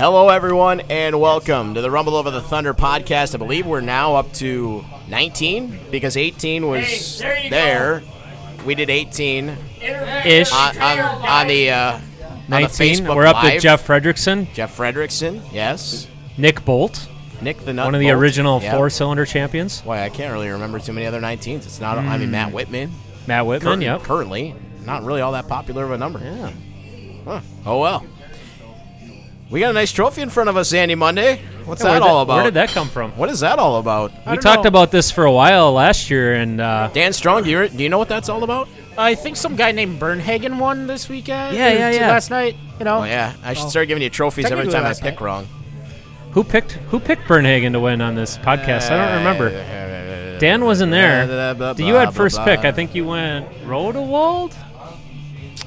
Hello, everyone, and welcome to the Rumble Over the Thunder podcast. I believe we're now up to 19 because 18 was Hey, there there. We did 18 Ish. on, on, on the uh, on the 19. Facebook We're up to Jeff Fredrickson, Jeff Fredrickson, yes. Nick Bolt, Nick the Nut one of the Bolt, original yeah. four-cylinder champions. Boy, I can't really remember too many other 19s. It's not. I mean, Matt Whitman. Matt Whitman, current- yep. Currently, not really all that popular of a number. Yeah. Huh. Oh well. We got a nice trophy in front of us, Andy Monday. What's Where'd that all about? Where did that come from? What is that all about? We talked about this for a while last year, and uh, Dan Strong, do you, do you know what that's all about? I think some guy named Bernhagen won this weekend. Yeah, yeah, yeah. Last night, you know. Oh yeah, I should Oh. start giving you trophies every time I pick night. wrong. who picked who picked Bernhagen to win on this podcast? I don't remember. Dan wasn't there. Do you had first pick. I think you went Rodewald.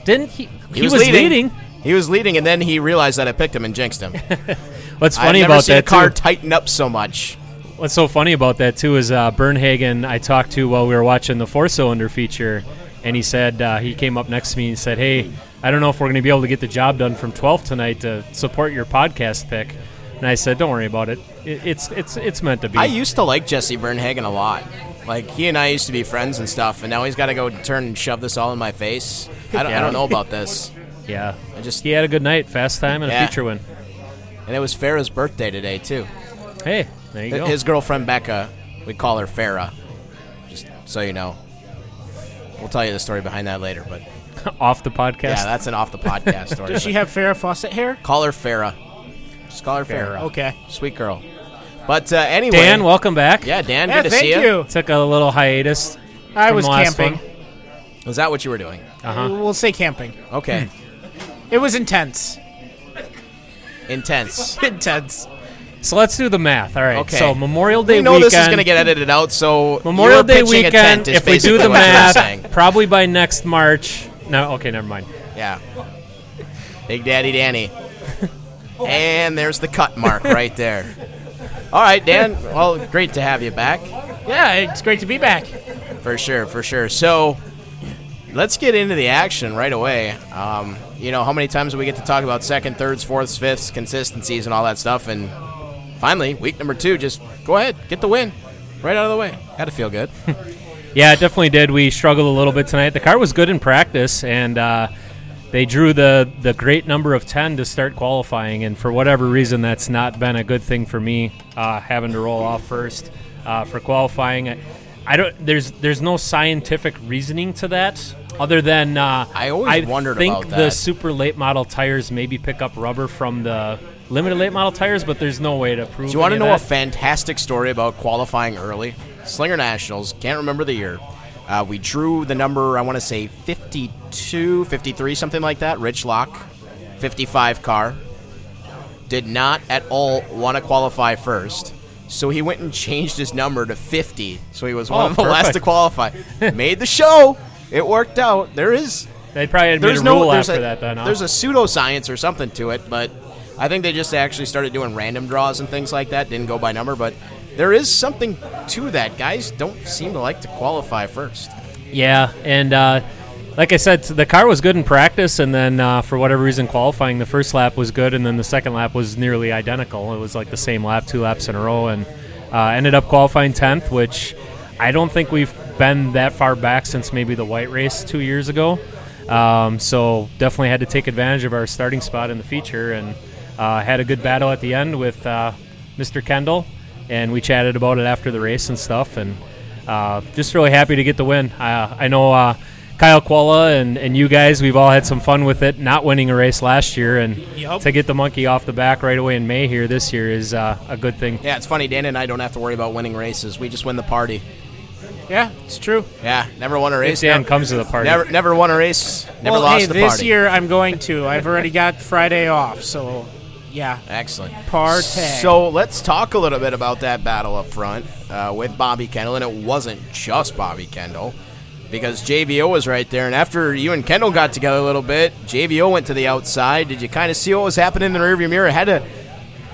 Didn't he? He, was, leading. He was leading, and then he realized that I picked him and jinxed him. What's I've funny never about seen that a car too? tighten up so much. What's so funny about that too is uh, Bernhagen. I talked to while we were watching the four-cylinder feature, and he said uh, he came up next to me and said, "Hey, I don't know if we're going to be able to get the job done from 12 tonight to support your podcast pick." And I said, "Don't worry about it. it it's it's it's meant to be." I used to like Jesse Bernhagen a lot. Like he and I used to be friends and stuff, and now he's got to go turn and shove this all in my face. I don't, I don't know about this. Yeah, I just he had a good night, fast time, and Yeah. a feature win. and it was Farrah's birthday today too. Hey, there you go. His girlfriend Becca, we call her Farrah. Just so you know. We'll tell you the story behind that later, but Off the podcast. yeah, that's an off the podcast story. Does she have Farrah Fawcett hair? call her Farrah. Just call her Farrah. Okay. Sweet girl. But uh, anyway, Dan, welcome back. yeah, Dan, Yeah, good to see you. you. Took a little hiatus. I from was the last camping. one. Was that what you were doing? Uh-huh. We'll say camping. Okay, It was intense. intense. intense. So let's do the math. All right. Okay. So Memorial Day We know weekend. this is going to get edited out, so Memorial Day weekend. If we do the math, probably by next March. No, okay, never mind. Yeah. Big Daddy Danny. and there's the cut mark right there. All right, Dan. Well, great to have you back. Yeah, it's great to be back. For sure, for sure. So let's get into the action right away. Um, you know, how many times we get to talk about second, thirds, fourths, fifths, consistencies, and all that stuff? And finally, week number two, just go ahead, get the win right out of the way. Got to feel good. Yeah, it definitely did. We struggled a little bit tonight. The car was good in practice, and uh, they drew the the great number of ten to start qualifying. And for whatever reason, that's not been a good thing for me, uh, having to roll off first uh, for qualifying. I, don't. There's there's no scientific reasoning to that, other than uh, I always I wondered think the that. super late model tires maybe pick up rubber from the limited late model tires, but there's no way to prove. It. Do you want to know a fantastic story about qualifying early? Slinger Nationals, can't remember the year. Uh, we drew the number, I want to say 52, 53, something like that. Rich Lock, 55 car. Did not at all want to qualify first. So he went and changed his number to 50. So he was one Oh, of the last to qualify. Made the show. It worked out. There is They probably had made there's a no rule there's after a, that. Then huh? there's a pseudoscience or something to it, but I think they just actually started doing random draws and things like that. Didn't go by number, but there is something to that. Guys don't seem to like to qualify first. Yeah, and uh, like I said, the car was good in practice, and then uh, for whatever reason, qualifying the first lap was good, and then the second lap was nearly identical. It was like the same lap, two laps in a row, and uh, ended up qualifying tenth, which I don't think we've been that far back since maybe the white race two years ago. Um, so definitely had to take advantage of our starting spot in the feature, and uh, had a good battle at the end with uh, Mr. Kendall, and we chatted about it after the race and stuff, and uh, just really happy to get the win. Uh, I know uh, Kyle Qualla and, and you guys, we've all had some fun with it, not winning a race last year, and Yup. to get the monkey off the back right away in May here this year is uh, a good thing. Yeah, it's funny. Dan and I don't have to worry about winning races. We just win the party. Yeah, it's true. Yeah, never won a If race. Dan never, comes to the party. never, never won a race. Never well, lost hey, the this party. year I'm going to. I've already got Friday off, so yeah, Excellent. party. So let's talk a little bit about that battle up front uh, with Bobby Kendall, and it wasn't just Bobby Kendall because JVO was right there. And after you and Kendall got together a little bit, JVO went to the outside. Did you kind of see what was happening in the rearview mirror? Had to.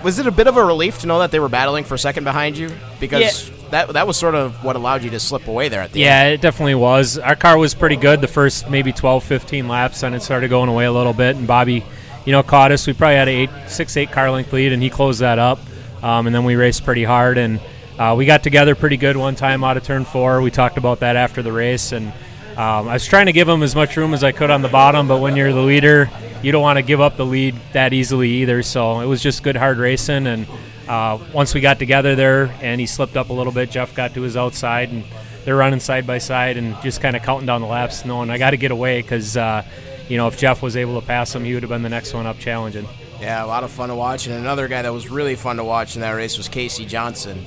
Was it a bit of a relief to know that they were battling for a second behind you? Because that that was sort of what allowed you to slip away there at the end. Yeah, end. it definitely was. Our car was pretty good the first maybe 12, 15 laps, and it started going away a little bit. And Bobby, you know, caught us. We probably had a eight, six, eight car length lead, and he closed that up. Um, and then we raced pretty hard, and uh, we got together pretty good one time out of turn four. We talked about that after the race, and um, I was trying to give him as much room as I could on the bottom. But when you're the leader, you don't want to give up the lead that easily either. So it was just good hard racing, and uh, once we got together there, and he slipped up a little bit, Jeff got to his outside, and they're running side by side and just kind of counting down the laps, knowing I got to get away because. Uh, you know, if Jeff was able to pass him, he would have been the next one up challenging. Yeah, a lot of fun to watch. And another guy that was really fun to watch in that race was Casey Johnson.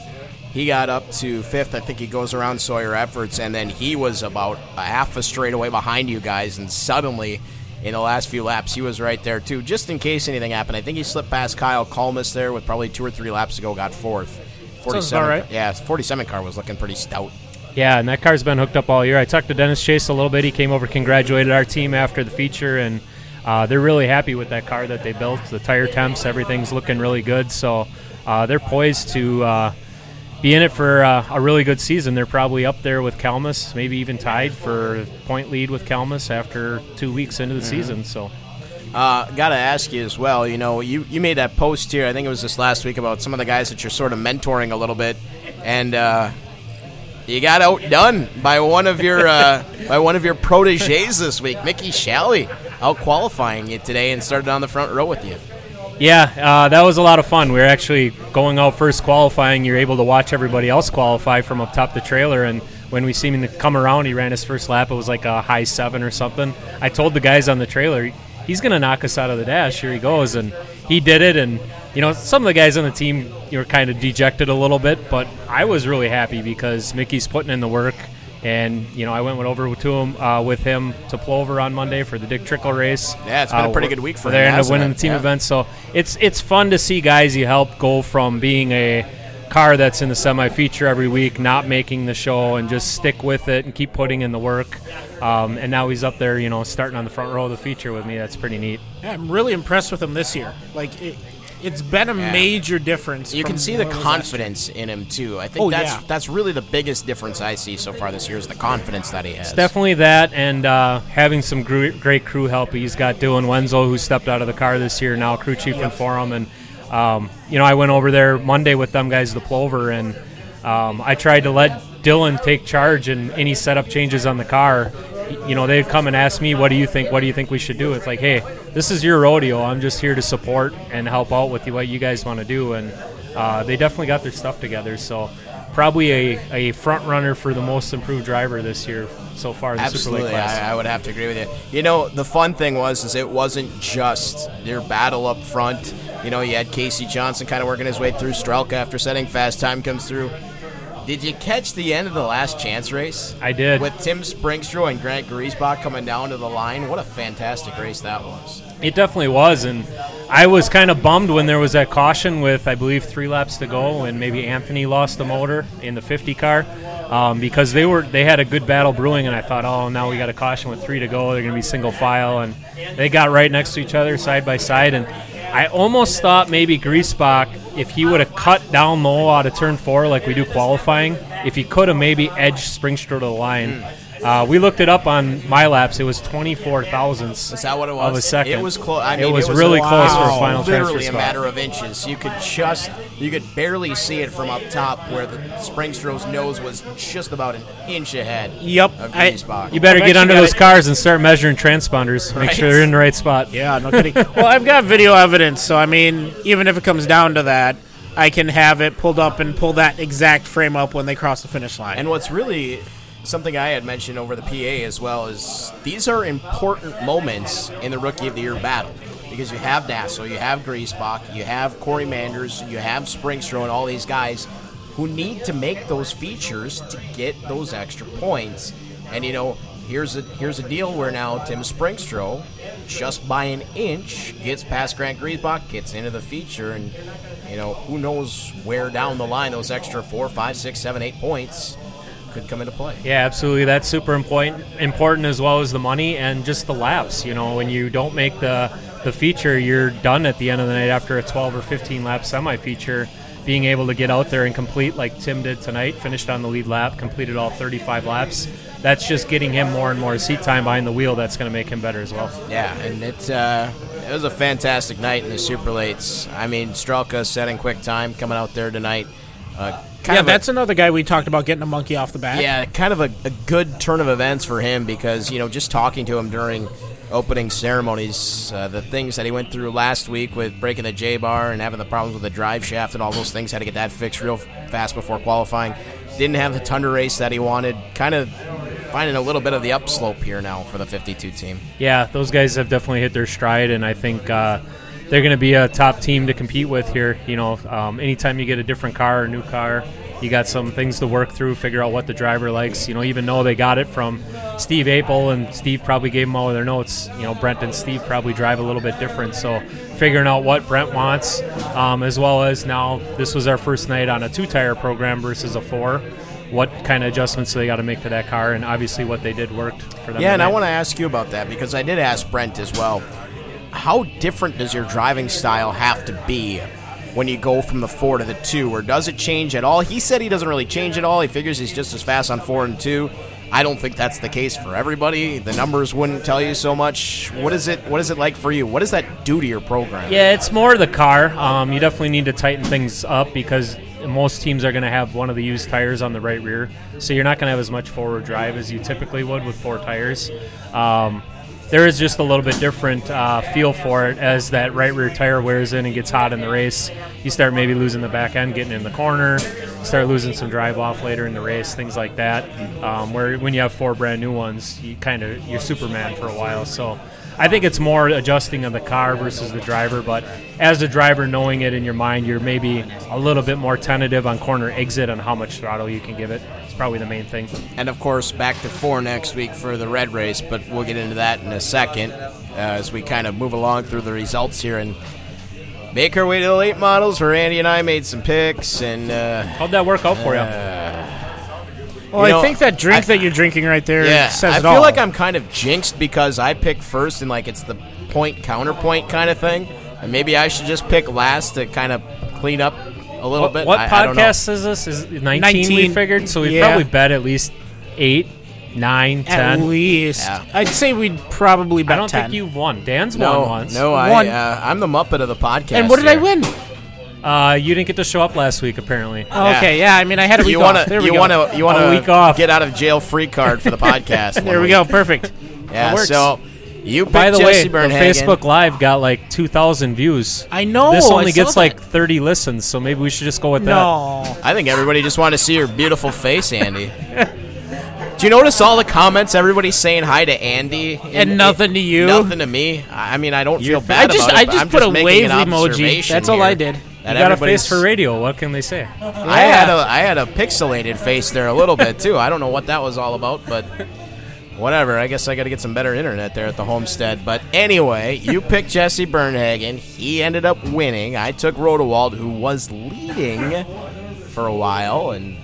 He got up to fifth. I think he goes around Sawyer Efforts, and then he was about a half a straightaway behind you guys. And suddenly, in the last few laps, he was right there too, just in case anything happened. I think he slipped past Kyle Kalmus there with probably two or three laps to go, got fourth. 47, right. Yeah, 47 car was looking pretty stout. Yeah, and that car's been hooked up all year. I talked to Dennis Chase a little bit. He came over, congratulated our team after the feature, and uh, they're really happy with that car that they built. The tire temps, everything's looking really good. So uh, they're poised to uh, be in it for uh, a really good season. They're probably up there with Kalmus, maybe even tied for point lead with Kalmus after two weeks into the mm-hmm. season. So. Uh, Got to ask you as well. You know, you, you made that post here. I think it was this last week about some of the guys that you're sort of mentoring a little bit, and uh, you got outdone by one of your uh, by one of your proteges this week, Mickey Shalley, out qualifying you today and started on the front row with you. Yeah, uh, that was a lot of fun. We were actually going out first qualifying. You're able to watch everybody else qualify from up top the trailer, and when we seen him come around, he ran his first lap. It was like a high seven or something. I told the guys on the trailer, he's going to knock us out of the dash. Here he goes, and he did it. And you know, some of the guys on the team you were kind of dejected a little bit, but I was really happy because Mickey's putting in the work. And you know, I went over to him uh, with him to Plover on Monday for the Dick Trickle race. Yeah, it's been uh, a pretty good week for him. They ended up winning the team yeah. event, so it's it's fun to see guys you help go from being a car that's in the semi feature every week, not making the show, and just stick with it and keep putting in the work. Um, and now he's up there, you know, starting on the front row of the feature with me. That's pretty neat. Yeah, I'm really impressed with him this year. Like, it, it's been a yeah. major difference. You can see the confidence in him too. I think oh, that's yeah. that's really the biggest difference I see so far this year is the confidence that he has. It's definitely that, and uh, having some great, great crew help. He's got Dylan Wenzel, who stepped out of the car this year, now crew chief yep. for him, and um, you know, I went over there Monday with them guys, the Plover, and um, I tried to let Dylan take charge and any setup changes on the car. You know, they'd come and ask me, "What do you think? What do you think we should do?" It's like, "Hey, this is your rodeo. I'm just here to support and help out with what you guys want to do." And uh, they definitely got their stuff together. So probably a, a front runner for the most improved driver this year so far. Absolutely, I, I, would have to agree with you. You know, the fun thing was is it wasn't just their battle up front. You know, you had Casey Johnson kind of working his way through Strelka after setting fast time comes through. Did you catch the end of the last chance race? I did. With Tim Springstrow and Grant Griesbach coming down to the line. What a fantastic race that was. It definitely was. And I was kind of bummed when there was that caution with, I believe, three laps to go, and maybe Anthony lost the motor in the 50 car. Um, because they were they had a good battle brewing, and I thought, oh, now we got a caution with three to go. They're going to be single file, and they got right next to each other, side by side, and I almost thought maybe Griesbach, if he would have cut down low out of turn four like we do qualifying, if he could have maybe edged Springstrow to the line. Mm. Uh, we looked it up on my laps. It was 24 thousandths. Is that what it was? Of a second. It was close. I mean, it was, it was really wow. close for a final Literally a matter of inches. You could just, you could barely see it from up top where the Springstrow's nose was just about an inch ahead. Yep. Of I, you better get under those cars and start measuring transponders. Make right. sure they're in the right spot. Yeah, no kidding. well, I've got video evidence, so I mean, even if it comes down to that. I can have it pulled up and pull that exact frame up when they cross the finish line. And what's really something I had mentioned over the PA as well is these are important moments in the Rookie of the Year battle because you have Nasso, you have Griesbach, you have Corey Manders, you have Springstrow, and all these guys who need to make those features to get those extra points. And you know, here's a here's a deal where now Tim Springstrow, just by an inch, gets past Grant Griesbach, gets into the feature, and you know who knows where down the line those extra four, five, six, seven, eight points could come into play. Yeah, absolutely. That's super important, important as well as the money and just the laps. You know, when you don't make the the feature, you're done at the end of the night after a 12 or 15 lap semi feature. Being able to get out there and complete like Tim did tonight, finished on the lead lap, completed all 35 laps. That's just getting him more and more seat time behind the wheel. That's going to make him better as well. Yeah, and it's uh, it was a fantastic night in the super lates. I mean, Strelka setting quick time coming out there tonight. Uh, kind yeah, of a- that's another guy we talked about getting a monkey off the back. yeah, kind of a, a good turn of events for him because you know just talking to him during opening ceremonies, uh, the things that he went through last week with breaking the J bar and having the problems with the drive shaft and all those things, had to get that fixed real fast before qualifying. Didn't have the Tundra race that he wanted. Kind of finding a little bit of the upslope here now for the 52 team. Yeah, those guys have definitely hit their stride, and I think uh, they're going to be a top team to compete with here. You know, um, anytime you get a different car or new car, you got some things to work through, figure out what the driver likes. You know, even though they got it from Steve Apel, and Steve probably gave them all of their notes. You know, Brent and Steve probably drive a little bit different, so figuring out what Brent wants, um, as well as now this was our first night on a two-tire program versus a four. What kind of adjustments they got to make to that car, and obviously what they did worked for them. Yeah, and I want to ask you about that because I did ask Brent as well. How different does your driving style have to be when you go from the four to the two, or does it change at all? He said he doesn't really change at all. He figures he's just as fast on four and two. I don't think that's the case for everybody. The numbers wouldn't tell you so much. What is it? What is it like for you? What does that do to your program? Yeah, it's more the car. Um, you definitely need to tighten things up because most teams are going to have one of the used tires on the right rear, so you're not going to have as much forward drive as you typically would with four tires. Um, there is just a little bit different uh, feel for it as that right rear tire wears in and gets hot in the race. You start maybe losing the back end, getting in the corner, start losing some drive off later in the race, things like that. Um, where when you have four brand new ones, you kind of you're Superman for a while. So I think it's more adjusting of the car versus the driver. But as the driver, knowing it in your mind, you're maybe a little bit more tentative on corner exit on how much throttle you can give it. It's probably the main thing. And of course, back to four next week for the red race, but we'll get into that in a second uh, as we kind of move along through the results here and make our way to the late models where Andy and I made some picks. And uh, How'd that work out for you? Well, You know, I think that drink I- that you're drinking right there yeah, says I it feel all. like I'm kind of jinxed because I pick first and like it's the point counterpoint kind of thing. And maybe I should just pick last to kind of clean up a little What, bit. what I, I don't know. podcast is this? Is it 19, we figured? So we yeah. probably bet at least eight, nine, At ten. least. Yeah. I'd say we'd probably bet I don't 10. think you've won. Dan's No, won once. no, I, One. uh, I'm the Muppet of the podcast. And what did I win? Uh, you didn't get to show up last week, apparently. Oh, okay, yeah. I mean, I had a week You off. want There to we you go. want to you want A to week off. get out of jail free card for the podcast. There we week. go. Perfect. Yeah. That works. So you By the Jesse way, the Facebook Live got like 2,000 views. I know. this only saw gets like 30 listens, so maybe we should just go with that. No. I think everybody just wanted to see your beautiful face, Andy. Do you notice all the comments? Everybody's saying hi to Andy, And nothing to you? Nothing to me. I I mean, I don't feel I bad just, about I it. but just I'm put a making wave emoji. That's all I did. that You got a face for radio. What can they say? I had a I had a pixelated face there a little bit too. I don't know what that was all about, but whatever. I guess I got to get some better internet there at the homestead. But anyway, you picked Jesse Bernhagen. He ended up winning. I took Rodewald, who was leading for a while, and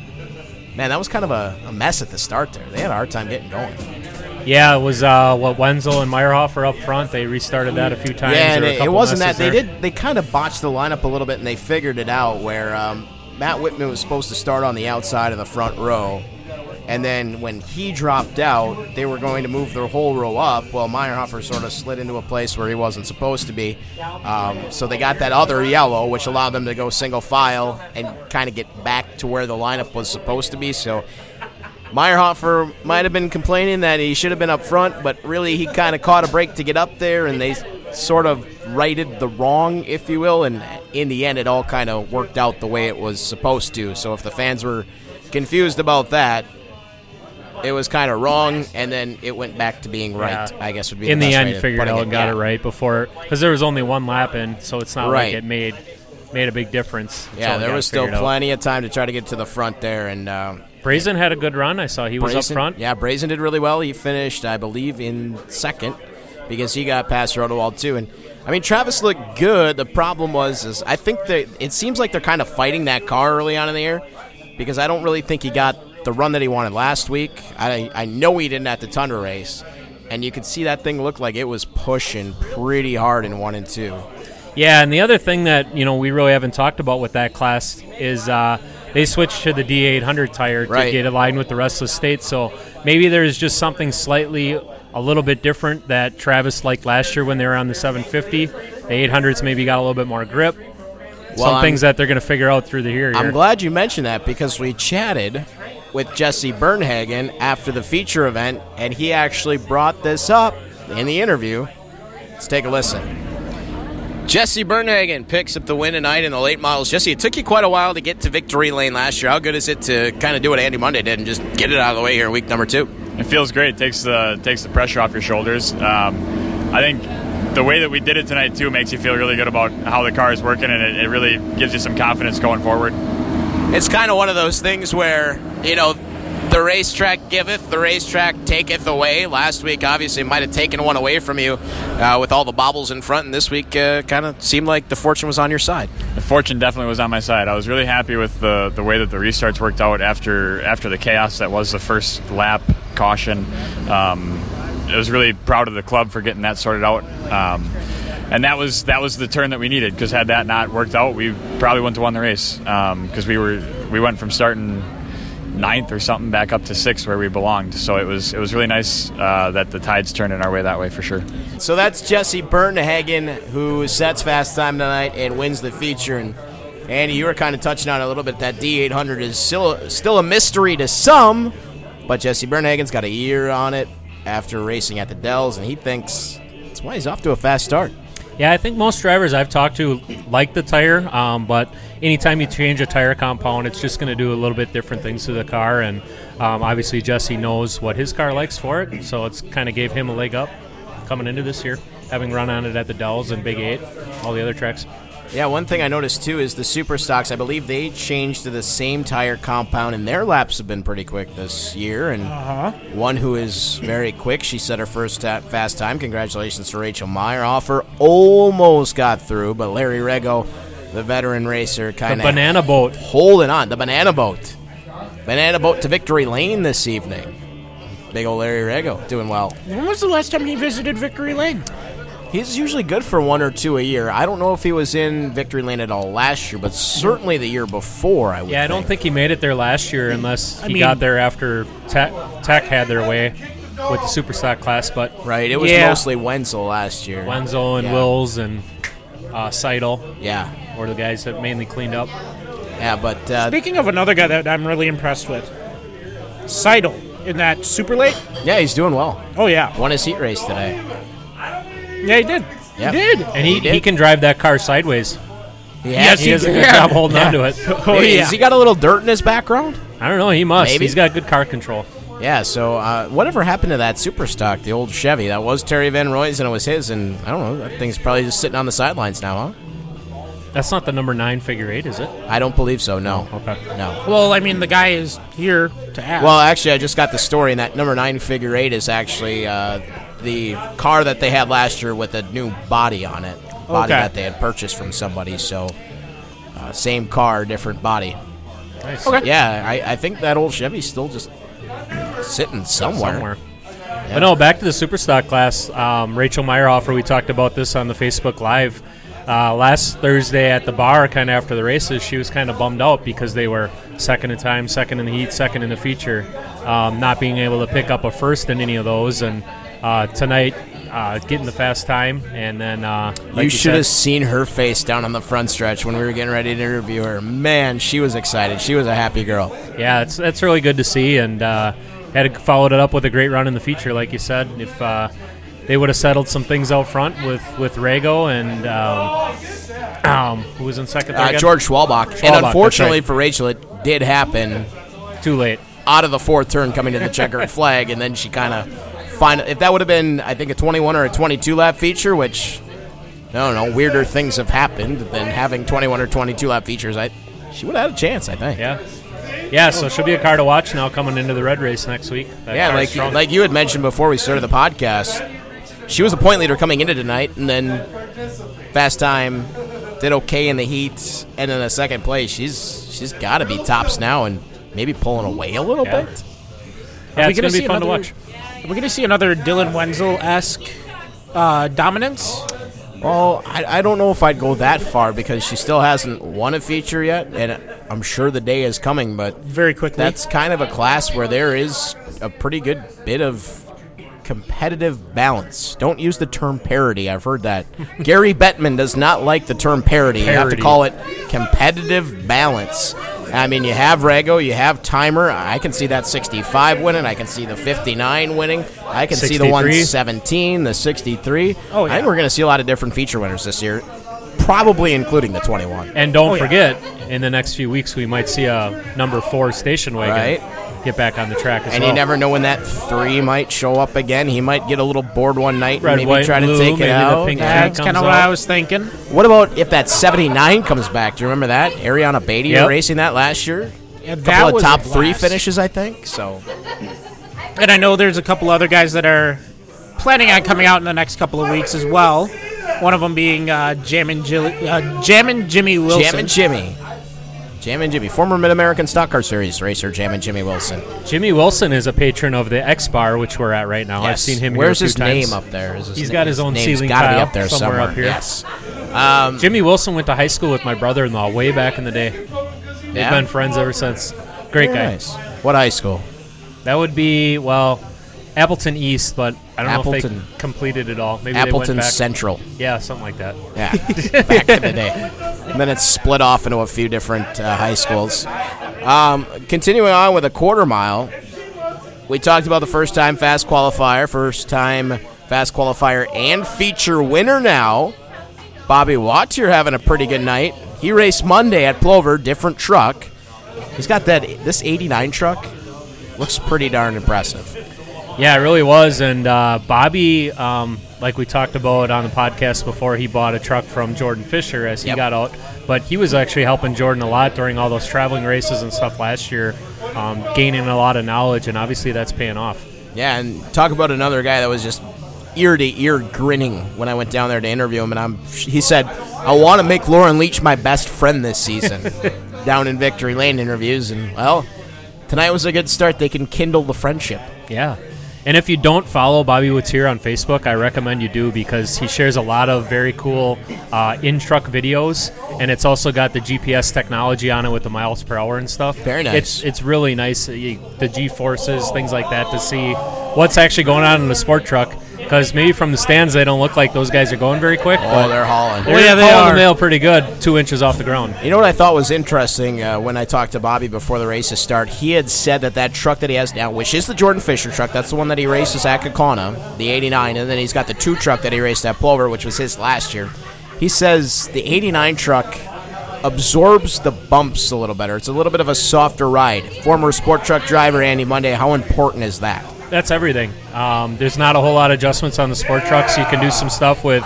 man, that was kind of a, a mess at the start there. They had a hard time getting going. Yeah, it was uh, what Wenzel and Meyerhoff Meyerhofer up front. They restarted that a few times. Yeah, and There were a it, it wasn't that they there. did. They kind of botched the lineup a little bit, and they figured it out. Where um, Matt Whitman was supposed to start on the outside of the front row, and then when he dropped out, they were going to move their whole row up. Well, Meyerhofer sort of slid into a place where he wasn't supposed to be, um, so they got that other yellow, which allowed them to go single file and kind of get back to where the lineup was supposed to be. So. Meyerhofer might have been complaining that he should have been up front, but really he kind of caught a break to get up there, and they sort of righted the wrong, if you will. And in the end, it all kind of worked out the way it was supposed to. So if the fans were confused about that, it was kind of wrong, and then it went back to being right. Yeah. I guess would be in the, the end, you figured out and got yeah. it right before because there was only one lap in, so it's not Right. like it made made a big difference. Yeah, there was still figured out. plenty of time to try to get to the front there, and. Um, Brazen had a good run. I saw he was Brazen, up front. Yeah, Brazen did really well. He finished, I believe, in second because he got past Rodewald too. And I mean, Travis looked good. The problem was, is I think that it seems like they're kind of fighting that car early on in the year because I don't really think he got the run that he wanted last week. I I know he didn't at the Tundra race, and you could see that thing looked like it was pushing pretty hard in one and two. Yeah, and the other thing that you know we really haven't talked about with that class is uh, they switched to the D800 tire Right. to get aligned with the rest of the state. So maybe there's just something slightly a little bit different that Travis liked last year when they were on the 750. The 800s maybe got a little bit more grip. Well, Some I'm- things that they're going to figure out through the year. I'm glad you mentioned that because we chatted with Jesse Bernhagen after the feature event, and he actually brought this up in the interview. Let's take a listen. Jesse Bernhagen picks up the win tonight in the late models. Jesse, it took you quite a while to get to victory lane last year. How good is it to kind of do what Andy Monday did and just get it out of the way here in week number two? It feels great. It takes the takes the pressure off your shoulders. Um, I think the way that we did it tonight too makes you feel really good about how the car is working, and it, it really gives you some confidence going forward. It's kind of one of those things where, you know, the racetrack giveth, the racetrack taketh away. Last week, obviously, might have taken one away from you uh, with all the bobbles in front, and this week uh, kind of seemed like the fortune was on your side. The fortune definitely was on my side. I was really happy with the, the way that the restarts worked out after after the chaos that was the first lap caution. Um, I was really proud of the club for getting that sorted out. Um, and that was that was the turn that we needed because had that not worked out, we probably wouldn't have won the race because we were we went from starting ninth or something back up to sixth where we belonged. So it was it was really nice uh, that the tides turned in our way that way for sure. So that's Jesse Bernhagen, who sets fast time tonight and wins the feature. And Andy, you were kind of touching on a little bit. That D800 is still still a mystery to some, but Jesse Bernhagen's got a year on it after racing at the Dells, and he thinks that's why he's off to a fast start. Yeah, I think most drivers I've talked to like the tire, um, but anytime you change a tire compound, it's just going to do a little bit different things to the car. And um, obviously, Jesse knows what his car likes for it, so it's kind of gave him a leg up coming into this year, having run on it at the Dells and Big Eight, all the other tracks. Yeah, one thing I noticed too is the super stocks. I believe they changed to the same tire compound, and their laps have been pretty quick this year. And uh-huh. one who is very quick, she set her first ta- fast time. Congratulations to Rachel Meyer. Offer almost got through, but Larry Rego, the veteran racer, kind of banana boat. holding on. The banana boat, banana boat to victory lane this evening. Big old Larry Rego doing well. When was the last time he visited Victory Lane? He's usually good for one or two a year. I don't know if he was in Victory Lane at all last year, but certainly the year before. I would. Yeah, I don't think he made it there last year unless he mean- got there after Tech, Tech had their way with the super stock class. But Right. It was Yeah. mostly Wenzel last year. Wenzel and Yeah. Wills and uh, Seidel Yeah. were the guys that mainly cleaned up. Yeah, but uh, Speaking of another guy that I'm really impressed with, Seidel in that super late. yeah, he's doing well. Oh yeah, Won his heat race today. Yeah he did. Yep. He did. And he, He did. he can drive that car sideways. He Yes, has- He does a good job holding Yeah. on to it. Oh Hey, yeah. Has he got a little dirt in his background? I don't know. He must. Maybe. He's got good car control. Yeah. So uh, whatever happened to that super stock, the old Chevy? That was Terry Van Roy's, and it was his. And I don't know. That thing's probably just sitting on the sidelines now, huh? That's not the number nine figure eight, is it? I don't believe so. No. Okay. No. well, I mean, the guy is here to ask. Well, actually, I just got the story, and that number nine figure eight is actually uh, the car that they had last year with a new body on it. Body Okay. that they had purchased from somebody. So, uh, same car, different body. Nice. Okay. Yeah, I, I think that old Chevy's still just sitting somewhere. Somewhere. But no, back to the super stock class. Um, Rachel Meyerhofer, we talked about this on the Facebook Live uh, last Thursday at the bar, kind of after the races. She was kind of bummed out because they were second in time, second in the heat, second in the feature, um, not being able to pick up a first in any of those. And uh, tonight, uh, getting the fast time, and then uh, like you should said- have seen her face down on the front stretch when we were getting ready to interview her. Man, she was excited. She was a happy girl. Yeah, it's that's really good to see, and uh, had followed it up with a great run in the feature, like you said. If uh, they would have settled some things out front with with Rago and um, um, who was in second there Uh? George Schwalbach. Schwalbach, and unfortunately right. for Rachel, it did happen Too late. out of the fourth turn coming to the checkered flag, and then she kind of find if that would have been I think a 21 or a 22 lap feature, which I don't know, weirder things have happened than having 21 or 22 lap features. I she would have had a chance, I think. Yeah, yeah. So she'll be a car to watch now coming into the red race next week. That Yeah, like strong. like you had mentioned before we started the podcast, she was a point leader coming into tonight, and then fast time did okay in the heat, and in the second place, she's she's got to be tops now, and maybe pulling away a little Yeah. bit. yeah, it's gonna gonna be fun to watch. Are we going to see another Dylan Wenzel esque uh, dominance? Well, I, I don't know if I'd go that far because she still hasn't won a feature yet, and I'm sure the day is coming. But Very quickly. that's kind of a class where there is a pretty good bit of competitive balance. Don't use the term parity. I've heard that. Gary Bettman does not like the term parity. You have to call it competitive balance. I mean, you have Rago, you have Timer. I can see that 65 winning. I can see the 59 winning. I can see the 63. 117, the 63. Oh, yeah. I think we're going to see a lot of different feature winners this year, probably including the 21. And don't Oh, yeah. forget, in the next few weeks, we might see a number four station wagon Right. Get back on the track as And well. you never know when that three might show up again. He might get a little bored one night Red, and maybe white, try to blue, take it maybe the out. pink Yeah. That's kind of what I was thinking. What about if that 79 comes back? Do you remember that? Ariana Beatty Yep. racing that last year? Yeah, A that couple of top three finishes, I think. So And I know there's a couple other guys that are planning on coming out in the next couple of weeks as well. One of them being uh, Jammin' Jilly, uh, Jammin' Jimmy Wilson. Jam and Jimmy. Jam and Jimmy, former Mid American Stock Car Series racer, Jam and Jimmy Wilson. Jimmy Wilson is a patron of the X Bar, which we're at right now. I've seen him. Where's here a his few times. name up there? Is He's na- got his own name's ceiling gotta be up there somewhere somewhere. up here. Yes. Um, Jimmy Wilson went to high school with my brother-in-law way back in the day. They've Yeah? been friends ever since. Great guy. nice. What high school? That would be well, Appleton East, but I don't know if Appleton. they completed it all. Maybe they Appleton went back. Central. Yeah, something like that. Yeah, back in the day. And then it's split off into a few different uh, high schools. Um, continuing on with a quarter mile, we talked about the first time fast qualifier, first time fast qualifier and feature winner now. Bobby Watts, you're having a pretty good night. He raced Monday at Plover, different truck. He's got that this '89 truck. Looks pretty darn impressive. Yeah, it really was. And uh, Bobby, um, like we talked about on the podcast before, he bought a truck from Jordan Fisher as he Yep. got out. But he was actually helping Jordan a lot during all those traveling races and stuff last year, um, gaining a lot of knowledge, and obviously that's paying off. Yeah, and talk about another guy that was just ear to ear grinning when I went down there to interview him, and I'm. He said, "I want to make Lauren Leach my best friend this season." down in Victory Lane interviews, and well, tonight was a good start. They can kindle the friendship. Yeah. And if you don't follow Bobby Watier on Facebook, I recommend you do because he shares a lot of very cool uh, in truck videos, and it's also got the GPS technology on it with the miles per hour and stuff. Very nice. It's it's really nice. uh, The G forces, things like that, to see what's actually going on in the sport truck. Because maybe from the stands they don't look like those guys are going very quick. Oh, but they're hauling. they're yeah, they hauling are. the mail pretty good, two inches off the ground. You know what I thought was interesting uh, when I talked to Bobby before the races start? He had said that that truck that he has now, which is the Jordan Fisher truck, that's the one that he races at Kaukauna, the 89, and then he's got the two truck that he raced at Plover, which was his last year. He says the 89 truck absorbs the bumps a little better. It's a little bit of a softer ride. Former sport truck driver Andy Monday, how important is that? That's everything. Um, there's not a whole lot of adjustments on the sport trucks. You can do some stuff with